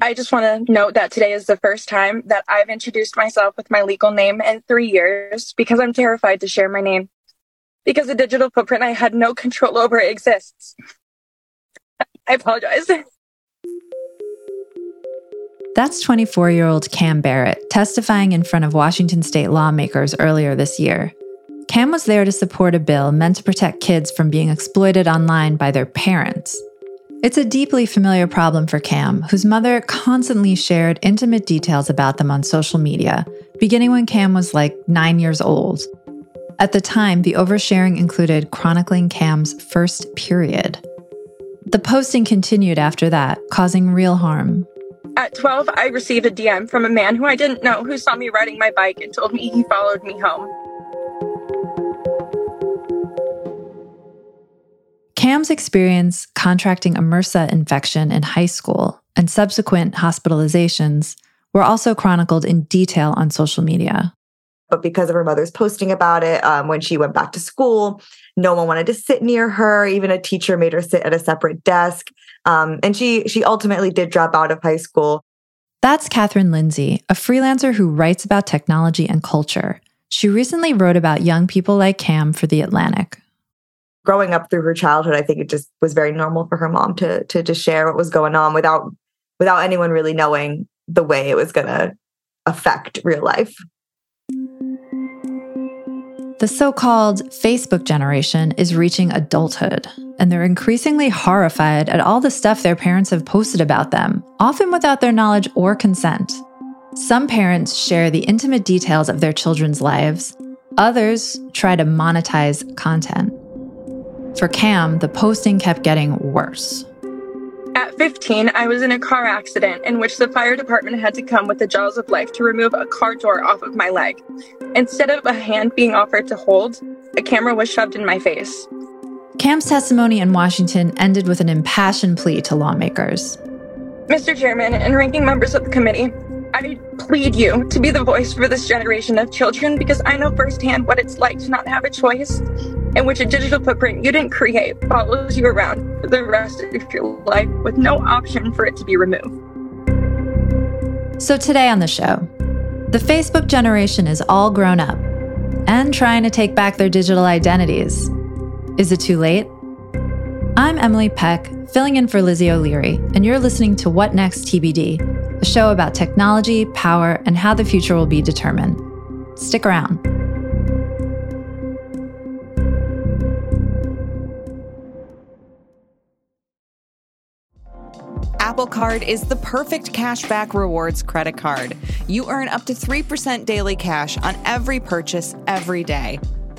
I just want to note that today is the first time that I've introduced myself with my legal name in three years because I'm terrified to share my name. Because the digital footprint I had no control over exists. I apologize. That's 24 year old Cam Barrett testifying in front of Washington state lawmakers earlier this year. Cam was there to support a bill meant to protect kids from being exploited online by their parents. It's a deeply familiar problem for Cam, whose mother constantly shared intimate details about them on social media, beginning when Cam was like nine years old. At the time, the oversharing included chronicling Cam's first period. The posting continued after that, causing real harm. At 12, I received a DM from a man who I didn't know who saw me riding my bike and told me he followed me home. Cam's experience contracting a MRSA infection in high school and subsequent hospitalizations were also chronicled in detail on social media. But because of her mother's posting about it, um, when she went back to school, no one wanted to sit near her. Even a teacher made her sit at a separate desk, um, and she she ultimately did drop out of high school. That's Kathryn Lindsay, a freelancer who writes about technology and culture. She recently wrote about young people like Cam for The Atlantic growing up through her childhood, I think it just was very normal for her mom to to just share what was going on without without anyone really knowing the way it was going to affect real life. The so called Facebook generation is reaching adulthood, and they're increasingly horrified at all the stuff their parents have posted about them, often without their knowledge or consent. Some parents share the intimate details of their children's lives, others try to monetize content. For Cam, the posting kept getting worse. At 15, I was in a car accident in which the fire department had to come with the jaws of life to remove a car door off of my leg. Instead of a hand being offered to hold, a camera was shoved in my face. Cam's testimony in Washington ended with an impassioned plea to lawmakers. Mr. Chairman and ranking members of the committee, I plead you to be the voice for this generation of children because I know firsthand what it's like to not have a choice in which a digital footprint you didn't create follows you around for the rest of your life with no option for it to be removed. So, today on the show, the Facebook generation is all grown up and trying to take back their digital identities. Is it too late? I'm Emily Peck, filling in for Lizzie O'Leary, and you're listening to What Next TBD, a show about technology, power, and how the future will be determined. Stick around. Apple Card is the perfect cashback rewards credit card. You earn up to 3% daily cash on every purchase every day.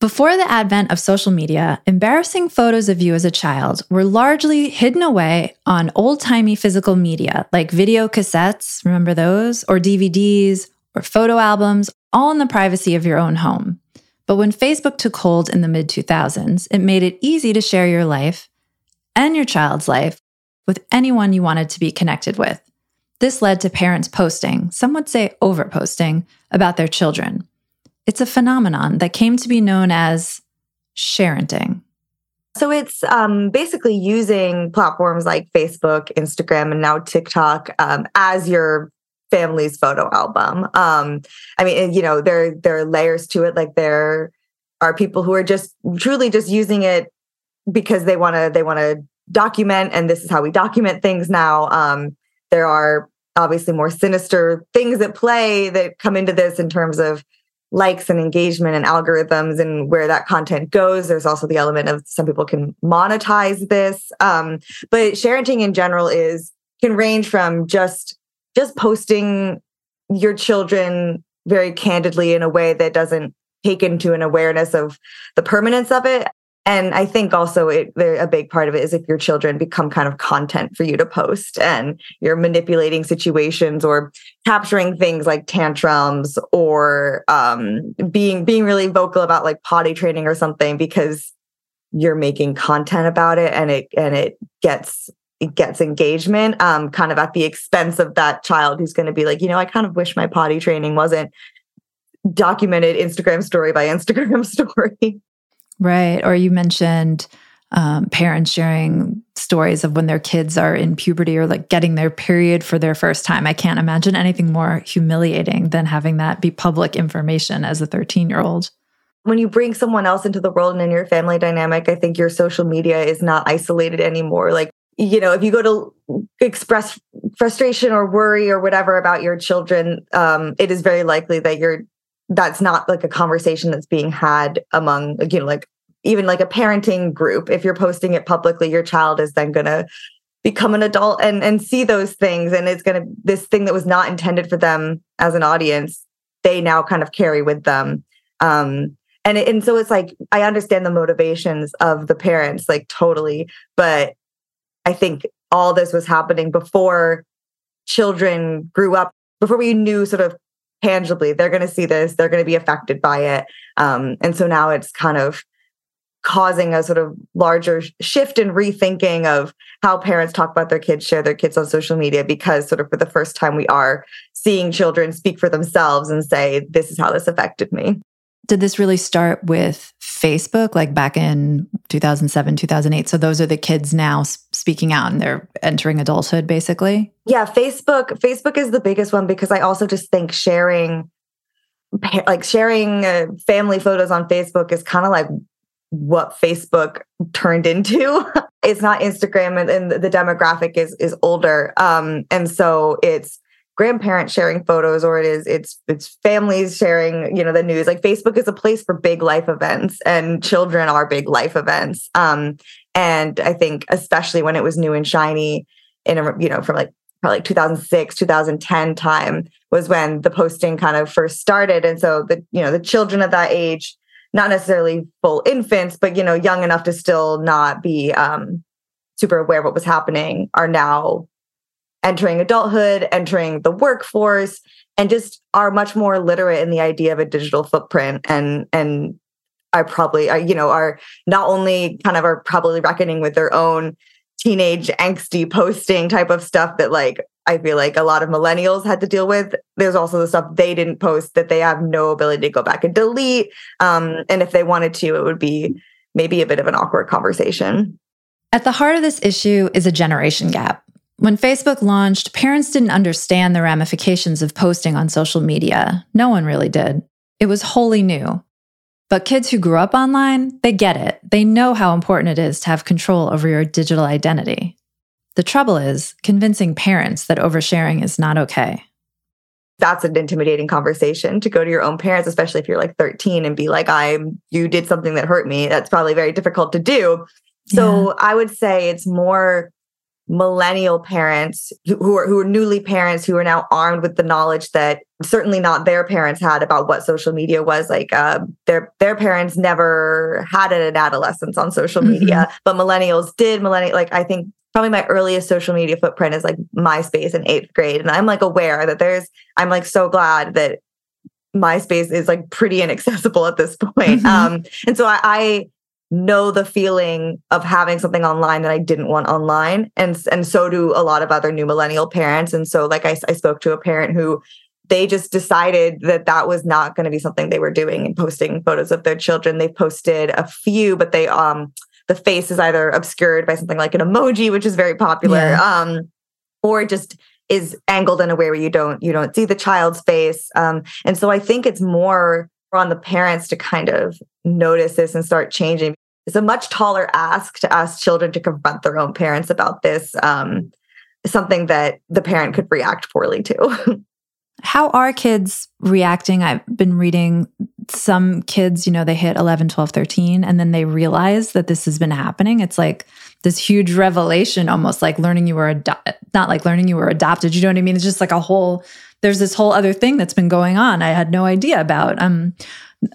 Before the advent of social media, embarrassing photos of you as a child were largely hidden away on old timey physical media like video cassettes, remember those, or DVDs, or photo albums, all in the privacy of your own home. But when Facebook took hold in the mid 2000s, it made it easy to share your life and your child's life with anyone you wanted to be connected with. This led to parents posting, some would say overposting, about their children. It's a phenomenon that came to be known as sharenting. So it's um, basically using platforms like Facebook, Instagram, and now TikTok um, as your family's photo album. Um, I mean, you know, there there are layers to it. Like there are people who are just truly just using it because they want to they want to document, and this is how we document things now. Um, there are obviously more sinister things at play that come into this in terms of likes and engagement and algorithms and where that content goes. There's also the element of some people can monetize this. Um, but sharenting in general is can range from just just posting your children very candidly in a way that doesn't take into an awareness of the permanence of it and i think also it, a big part of it is if your children become kind of content for you to post and you're manipulating situations or capturing things like tantrums or um, being being really vocal about like potty training or something because you're making content about it and it and it gets it gets engagement um, kind of at the expense of that child who's going to be like you know i kind of wish my potty training wasn't documented instagram story by instagram story Right. Or you mentioned um, parents sharing stories of when their kids are in puberty or like getting their period for their first time. I can't imagine anything more humiliating than having that be public information as a 13 year old. When you bring someone else into the world and in your family dynamic, I think your social media is not isolated anymore. Like, you know, if you go to express frustration or worry or whatever about your children, um, it is very likely that you're that's not like a conversation that's being had among you know like even like a parenting group if you're posting it publicly your child is then going to become an adult and and see those things and it's going to this thing that was not intended for them as an audience they now kind of carry with them. Um and it, and so it's like i understand the motivations of the parents like totally but i think all this was happening before children grew up before we knew sort of tangibly they're going to see this they're going to be affected by it um, and so now it's kind of causing a sort of larger shift in rethinking of how parents talk about their kids share their kids on social media because sort of for the first time we are seeing children speak for themselves and say this is how this affected me did this really start with Facebook, like back in 2007, 2008? So those are the kids now speaking out and they're entering adulthood, basically? Yeah, Facebook. Facebook is the biggest one because I also just think sharing, like sharing uh, family photos on Facebook is kind of like what Facebook turned into. it's not Instagram and, and the demographic is is older. Um, and so it's grandparents sharing photos or it is it's it's families sharing you know the news like facebook is a place for big life events and children are big life events um and i think especially when it was new and shiny in a you know from like probably like 2006 2010 time was when the posting kind of first started. And so the you know the children of that age not necessarily full infants but you know young enough to still not be um super aware of what was happening are now entering adulthood, entering the workforce, and just are much more literate in the idea of a digital footprint and and I probably you know are not only kind of are probably reckoning with their own teenage angsty posting type of stuff that like I feel like a lot of millennials had to deal with. There's also the stuff they didn't post that they have no ability to go back and delete. Um, and if they wanted to, it would be maybe a bit of an awkward conversation. At the heart of this issue is a generation gap. When Facebook launched, parents didn't understand the ramifications of posting on social media. No one really did. It was wholly new. But kids who grew up online, they get it. They know how important it is to have control over your digital identity. The trouble is convincing parents that oversharing is not okay. That's an intimidating conversation to go to your own parents, especially if you're like 13 and be like, I'm, you did something that hurt me. That's probably very difficult to do. So yeah. I would say it's more millennial parents who are who are newly parents who are now armed with the knowledge that certainly not their parents had about what social media was like uh, their their parents never had an adolescence on social mm-hmm. media but millennials did millennial like i think probably my earliest social media footprint is like myspace in eighth grade and i'm like aware that there's i'm like so glad that myspace is like pretty inaccessible at this point mm-hmm. um and so I, I know the feeling of having something online that I didn't want online. And, and so do a lot of other new millennial parents. And so, like I, I spoke to a parent who they just decided that that was not going to be something they were doing and posting photos of their children. They posted a few, but they, um, the face is either obscured by something like an emoji, which is very popular, yeah. um, or just is angled in a way where you don't you don't see the child's face. Um, and so I think it's more on the parents to kind of notice this and start changing. It's a much taller ask to ask children to confront their own parents about this. Um, something that the parent could react poorly to. How are kids reacting? I've been reading some kids, you know, they hit 11, 12, 13, and then they realize that this has been happening. It's like this huge revelation, almost like learning you were, ado- not like learning you were adopted. You know what I mean? It's just like a whole, there's this whole other thing that's been going on I had no idea about. Um,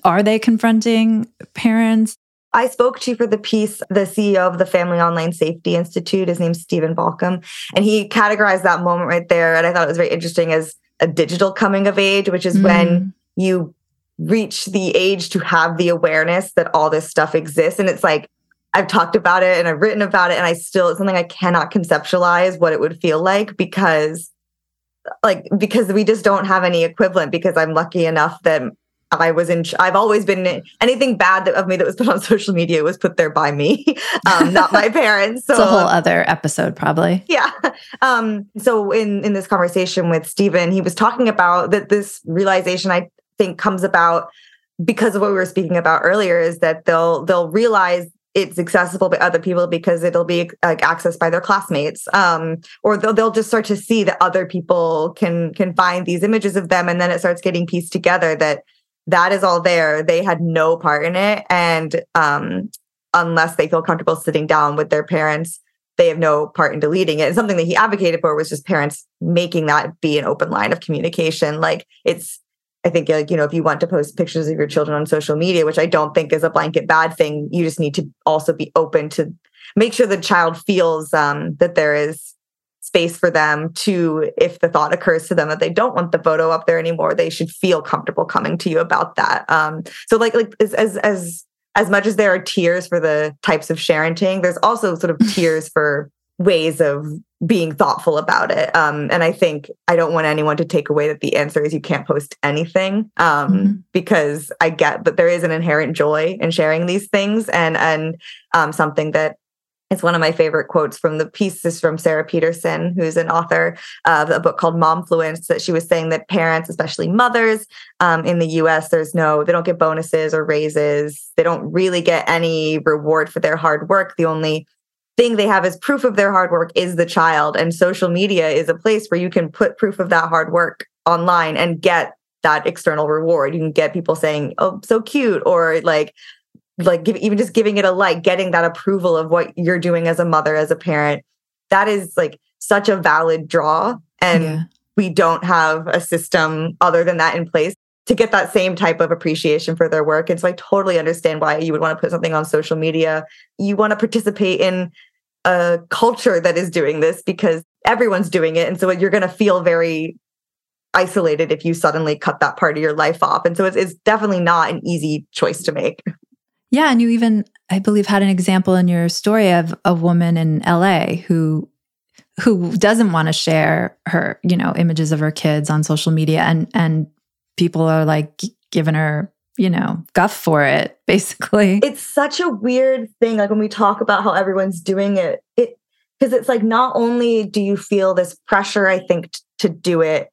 are they confronting parents? I spoke to for the piece the CEO of the Family Online Safety Institute. His name's Stephen Balkam, and he categorized that moment right there. And I thought it was very interesting as a digital coming of age, which is mm. when you reach the age to have the awareness that all this stuff exists. And it's like, I've talked about it and I've written about it, and I still, it's something I cannot conceptualize what it would feel like because, like, because we just don't have any equivalent. Because I'm lucky enough that I was in, I've always been anything bad of me that was put on social media was put there by me, um, not my parents. So it's a whole other episode, probably. Yeah. Um, so in in this conversation with Stephen, he was talking about that this realization I think comes about because of what we were speaking about earlier is that they'll they'll realize it's accessible by other people because it'll be like accessed by their classmates um, or they'll, they'll just start to see that other people can can find these images of them and then it starts getting pieced together that that is all there. They had no part in it. And um, unless they feel comfortable sitting down with their parents, they have no part in deleting it. And something that he advocated for was just parents making that be an open line of communication. Like it's, I think, like, you know, if you want to post pictures of your children on social media, which I don't think is a blanket bad thing, you just need to also be open to make sure the child feels um, that there is space for them to if the thought occurs to them that they don't want the photo up there anymore they should feel comfortable coming to you about that um so like like as as as, as much as there are tiers for the types of sharing there's also sort of tiers for ways of being thoughtful about it um and i think i don't want anyone to take away that the answer is you can't post anything um mm-hmm. because i get that there is an inherent joy in sharing these things and and um something that it's one of my favorite quotes from the piece is from Sara Petersen, who's an author of a book called Momfluence, that she was saying that parents, especially mothers um, in the US, there's no, they don't get bonuses or raises. They don't really get any reward for their hard work. The only thing they have as proof of their hard work is the child. And social media is a place where you can put proof of that hard work online and get that external reward. You can get people saying, oh, so cute, or like, like give, even just giving it a like getting that approval of what you're doing as a mother as a parent that is like such a valid draw. And yeah. we don't have a system other than that in place to get that same type of appreciation for their work. And so i totally understand why you would want to put something on social media. You want to participate in a culture that is doing this because everyone's doing it. And so you're going to feel very isolated if you suddenly cut that part of your life off. And so it's, it's definitely not an easy choice to make Yeah. And you even, I believe, had an example in your story of a woman in LA who who doesn't want to share her, you know, images of her kids on social media and and people are like giving her, you know, guff for it, basically. It's such a weird thing. Like when we talk about how everyone's doing it, it because it's like not only do you feel this pressure, I think, t- to do it,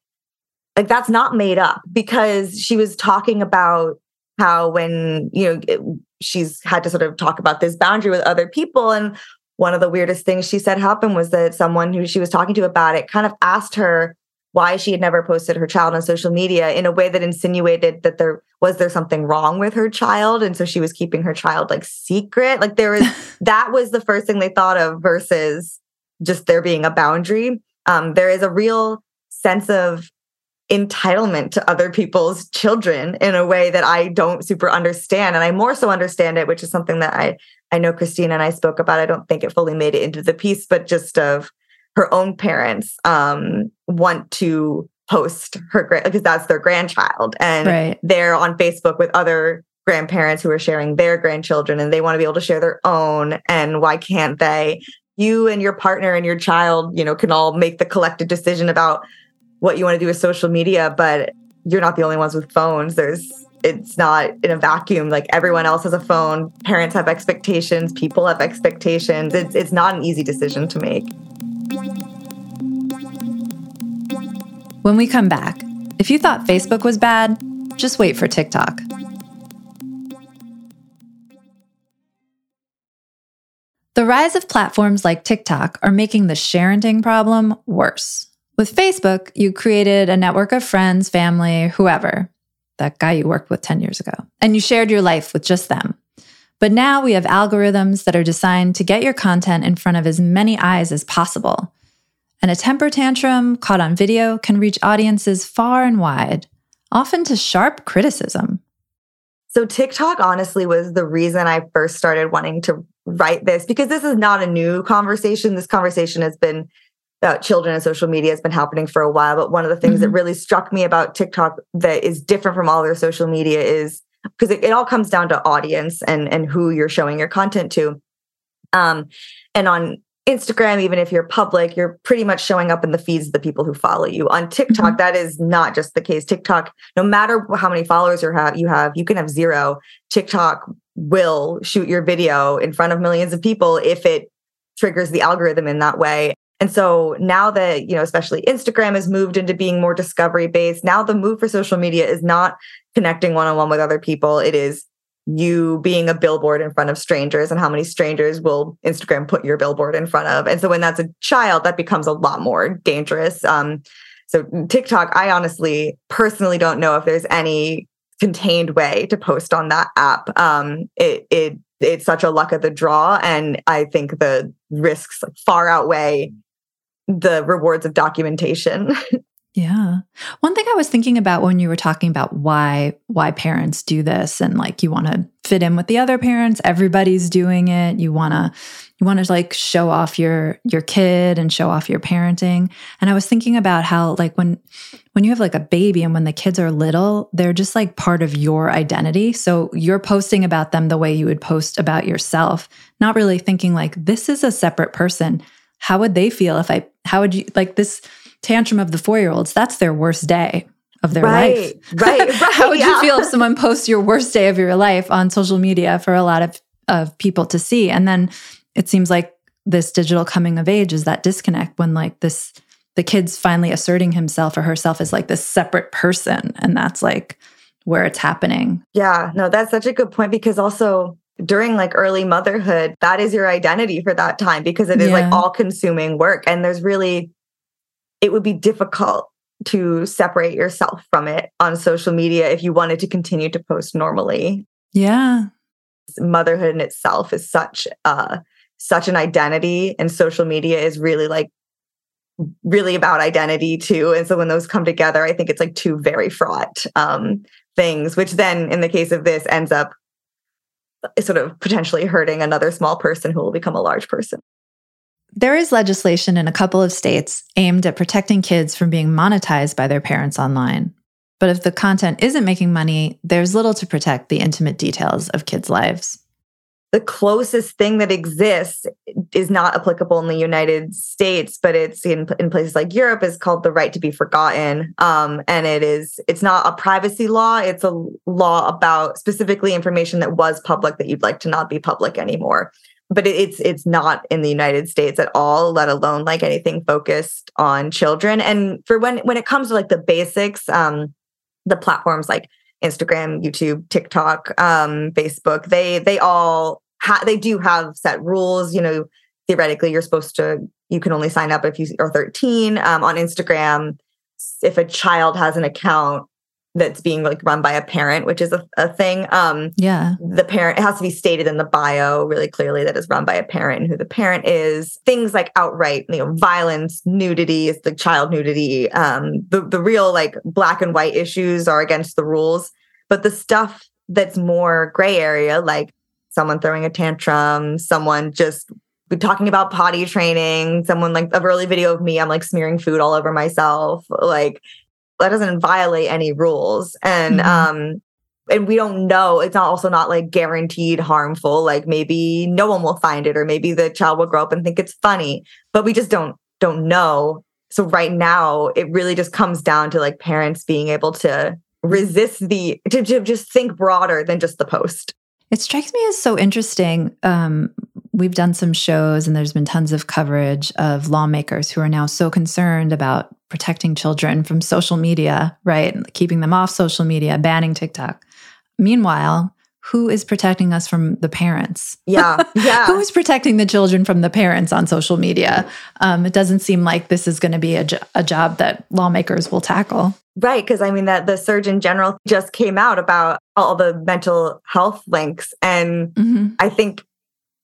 like that's not made up because she was talking about how when you know she's had to sort of talk about this boundary with other people. And one of the weirdest things she said happened was that someone who she was talking to about it kind of asked her why she had never posted her child on social media in a way that insinuated that there was there something wrong with her child and so she was keeping her child like secret like there was that was the first thing they thought of versus just there being a boundary um, there is a real sense of entitlement to other people's children in a way that I don't super understand. And I more so understand it, which is something that I I know Christina and I spoke about. I don't think it fully made it into the piece, but just of her own parents um, want to post her because that's their grandchild and right. they're on Facebook with other grandparents who are sharing their grandchildren and they want to be able to share their own and why can't they you and your partner and your child you know can all make the collective decision about what you want to do with social media but you're not the only ones with phones. There's it's not in a vacuum. Like everyone else has a phone. Parents have expectations. People have expectations. It's, it's not an easy decision to make. When we come back if you thought facebook was bad just wait for tiktok. The rise of platforms like TikTok are making the sharenting problem worse. With Facebook, you created a network of friends, family, whoever, that guy you worked with 10 years ago, and you shared your life with just them. But now we have algorithms that are designed to get your content in front of as many eyes as possible. And a temper tantrum caught on video can reach audiences far and wide, often to sharp criticism. So, TikTok honestly was the reason I first started wanting to write this because this is not a new conversation. This conversation has been about children and social media has been happening for a while. But one of the things mm-hmm. that really struck me about TikTok that is different from all their social media is because it, it, all comes down to audience and and who you're showing your content to. Um, and on Instagram, even if you're public, you're pretty much showing up in the feeds of the people who follow you. On TikTok, mm-hmm. that is not just the case. TikTok, no matter how many followers you have, you have, you can have zero. TikTok will shoot your video in front of millions of people if it triggers the algorithm in that way. And so now that, you know, especially Instagram has moved into being more discovery based, now the move for social media is not connecting one on one with other people. It is you being a billboard in front of strangers and how many strangers will Instagram put your billboard in front of. And so when that's a child, that becomes a lot more dangerous. Um, so TikTok, I honestly personally don't know if there's any contained way to post on that app. Um, it it it's such a luck of the draw, and I think the risks far outweigh the rewards of documentation. Yeah. One thing I was thinking about when you were talking about why why parents do this and like you want to fit in with the other parents, everybody's doing it. You want to you want to like show off your your kid and show off your parenting. And I was thinking about how like when when you have like a baby and when the kids are little, they're just like part of your identity. So you're posting about them the way you would post about yourself, not really thinking like this is a separate person. How would they feel if I how would you like this tantrum of the four year olds, that's their worst day of their right, life. Right, right. How would yeah. you feel if someone posts your worst day of your life on social media for a lot of, of people to see? And then it seems like this digital coming of age is that disconnect when like this the kid's finally asserting himself or herself as like this separate person. And that's like where it's happening. Yeah, no, that's such a good point because also during like early motherhood, that is your identity for that time because it is yeah. like all consuming work. And there's really it would be difficult to separate yourself from it on social media if you wanted to continue to post normally. Yeah. Motherhood in itself is such uh such an identity and social media is really like really about identity too. And so when those come together, I think it's like two very fraught um things, which then in the case of this ends up sort of potentially hurting another small person who will become a large person. There is legislation in a couple of states aimed at protecting kids from being monetized by their parents online. But if the content isn't making money, there's little to protect the intimate details of kids' lives. The closest thing that exists is not applicable in the United States, but it's in, in places like Europe is called the right to be forgotten. Um, and it is it's not a privacy law; it's a law about specifically information that was public that you'd like to not be public anymore but it's it's not in the United States at all, let alone like anything focused on children. And for when when it comes to like the basics, um, the platforms like Instagram, YouTube, TikTok, um, Facebook, they they all ha- they do have set rules. You know, theoretically, you're supposed to you can only sign up if you are 13. Um, on Instagram, if a child has an account, that's being like run by a parent, which is a, a thing. Um, yeah. The parent, it has to be stated in the bio really clearly that is run by a parent and who the parent is. Things like outright, you know, violence, nudity, is the child nudity. Um, the, the real like black and white issues are against the rules. But the stuff that's more gray area, like someone throwing a tantrum, someone just talking about potty training, someone like a early video of me, I'm like smearing food all over myself. Like that doesn't violate any rules. And mm-hmm. um, and we don't know it's not also not like guaranteed harmful like maybe no one will find it or maybe the child will grow up and think it's funny but we just don't don't know so right now it really just comes down to like parents being able to resist the to, to just think broader than just the post it strikes me as so interesting um, we've done some shows and there's been tons of coverage of lawmakers who are now so concerned about protecting children from social media right keeping them off social media banning tiktok Meanwhile, who is protecting us from the parents? Yeah. Yeah. who is protecting the children from the parents on social media? Um, it doesn't seem like this is going to be a, jo- a job that lawmakers will tackle. Right. Because I mean, that the Surgeon General just came out about all the mental health links. And mm-hmm. I think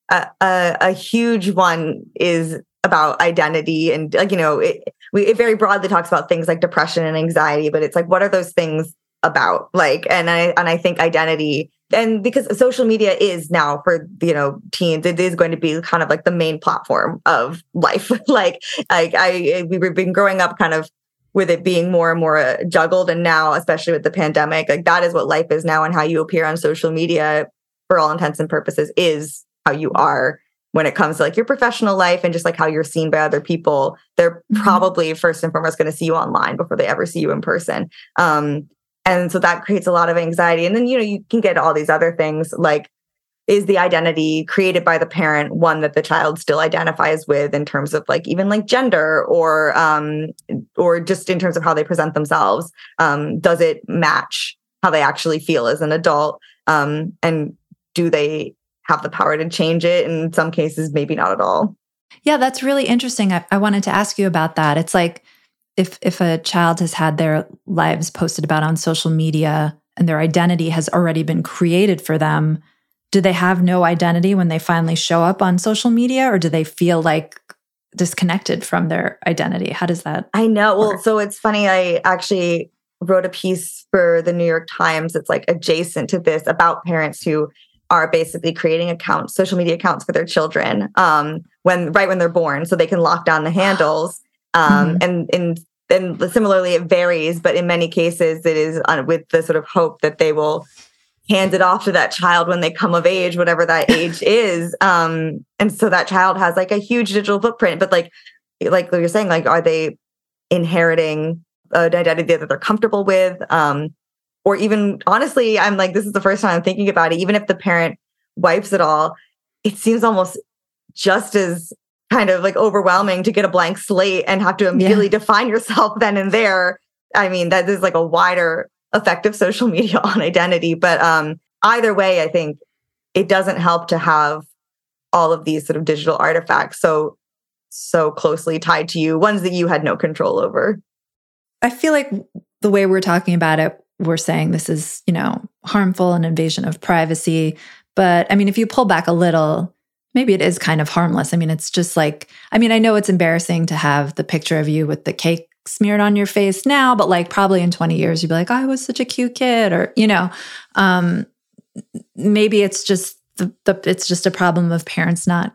a, a, huge one is about identity. And, like, you know, it, we, it very broadly talks about things like depression and anxiety, but it's like, what are those things about like and i and i think identity and because social media is now for you know teens it is going to be kind of like the main platform of life like i i we've been growing up kind of with it being more and more uh, juggled and now especially with the pandemic like that is what life is now and how you appear on social media for all intents and purposes is how you are when it comes to like your professional life and just like how you're seen by other people they're mm-hmm. probably first and foremost going to see you online before they ever see you in person um and so that creates a lot of anxiety. And then, you know, you can get all these other things like, is the identity created by the parent one that the child still identifies with in terms of like even like gender or um or just in terms of how they present themselves um does it match how they actually feel as an adult um and do they have the power to change it in some cases maybe not at all. Yeah that's really interesting. I, I wanted to ask you about that. It's like if if a child has had their lives posted about on social media and their identity has already been created for them do they have no identity when they finally show up on social media or do they feel like disconnected from their identity? How does that i know. Work? well so it's funny i actually wrote a piece for the new york times it's like adjacent to this about parents who are basically creating accounts social media accounts for their children um, when right when they're born so they can lock down the handles um, mm-hmm. and and and similarly it varies but in many cases it is on, with the sort of hope that they will hand it off to that child when they come of age whatever that age is um, and so that child has like a huge digital footprint but like like you're saying like are they inheriting an identity that they're comfortable with um, or even honestly i'm like this is the first time i'm thinking about it even if the parent wipes it all it seems almost just as kind of like overwhelming to get a blank slate and have to immediately yeah. define yourself then and there. I mean, that is like a wider effect of social media on identity. But um, either way, I think it doesn't help to have all of these sort of digital artifacts so so closely tied to you, ones that you had no control over. I feel like the way we're talking about it, we're saying this is, you know, harmful and invasion of privacy. But I mean, if you pull back a little, maybe it is kind of harmless. I mean, it's just like, I mean, I know it's embarrassing to have the picture of you with the cake smeared on your face now, but like probably in 20 years, you'd be like, oh, I was such a cute kid, or, you know, um, maybe it's just the, the it's just a problem of parents not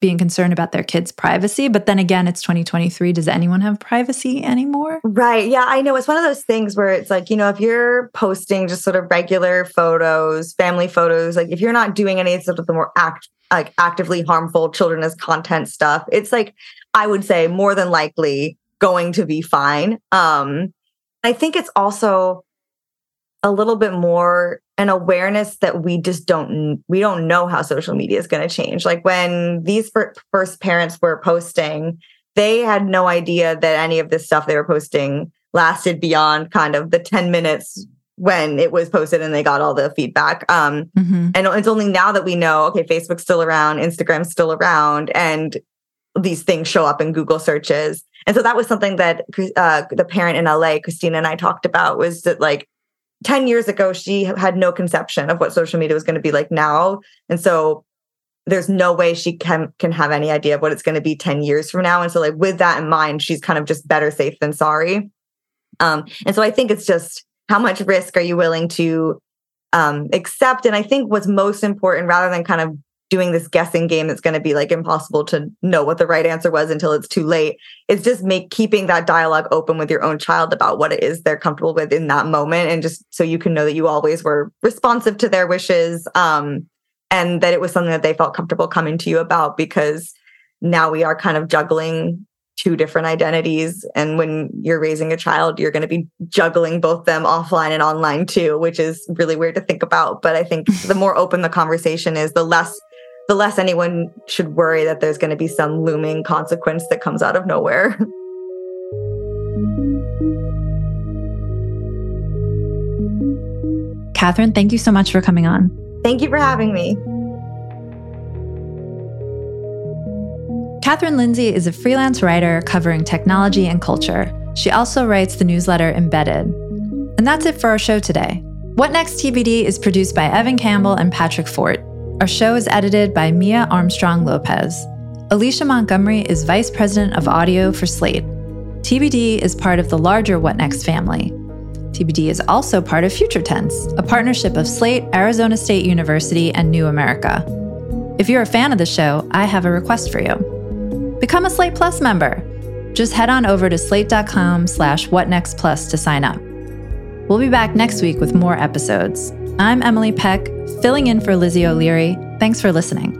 being concerned about their kids' privacy. But then again, it's 2023. Does anyone have privacy anymore? Right. Yeah, I know. It's one of those things where it's like, you know, if you're posting just sort of regular photos, family photos, like if you're not doing any sort of the more act like actively harmful children as content stuff, it's like I would say more than likely going to be fine. Um I think it's also a little bit more an awareness that we just don't we don't know how social media is going to change. Like when these first parents were posting they had no idea that any of this stuff they were posting lasted beyond kind of the 10 minutes when it was posted and they got all the feedback. Um, mm-hmm. and it's only now that we know okay facebook's still around instagram's still around and these things show up in google searches. And so that was something that uh, the parent in la christina and i talked about was that like 10 years ago, she had no conception of what social media was going to be like now. And so there's no way she can can have any idea of what it's going to be 10 years from now. And so like with that in mind, she's kind of just better safe than sorry. Um, and so I think it's just how much risk are you willing to um, accept? And I think what's most important rather than kind of doing this guessing game that's going to be like impossible to know what the right answer was until it's too late. It's just make keeping that dialogue open with your own child about what it is they're comfortable with in that moment and just so you can know that you always were responsive to their wishes um and that it was something that they felt comfortable coming to you about because now we are kind of juggling two different identities and when you're raising a child you're going to be juggling both them offline and online too which is really weird to think about but i think the more open the conversation is the less the less anyone should worry that there's going to be some looming consequence that comes out of nowhere Kathryn, thank you so much for coming on. Thank you for having me. Kathryn Lindsay is a freelance writer covering technology and culture. She also writes the newsletter Embedded. And that's it for our show today. What Next TBD is produced by Evan Campbell and Patrick Fort. Our show is edited by Mia Armstrong Lopez. Alicia Montgomery is Vice President of Audio for Slate. TBD is part of the larger What Next family. TBD is also part of Future Tense, a partnership of Slate, Arizona State University, and New America. If you're a fan of the show, I have a request for you. Become a Slate Plus member. Just head on over to slate.com slash whatnextplus to sign up. We'll be back next week with more episodes. I'm Emily Peck, filling in for Lizzie O'Leary. Thanks for listening.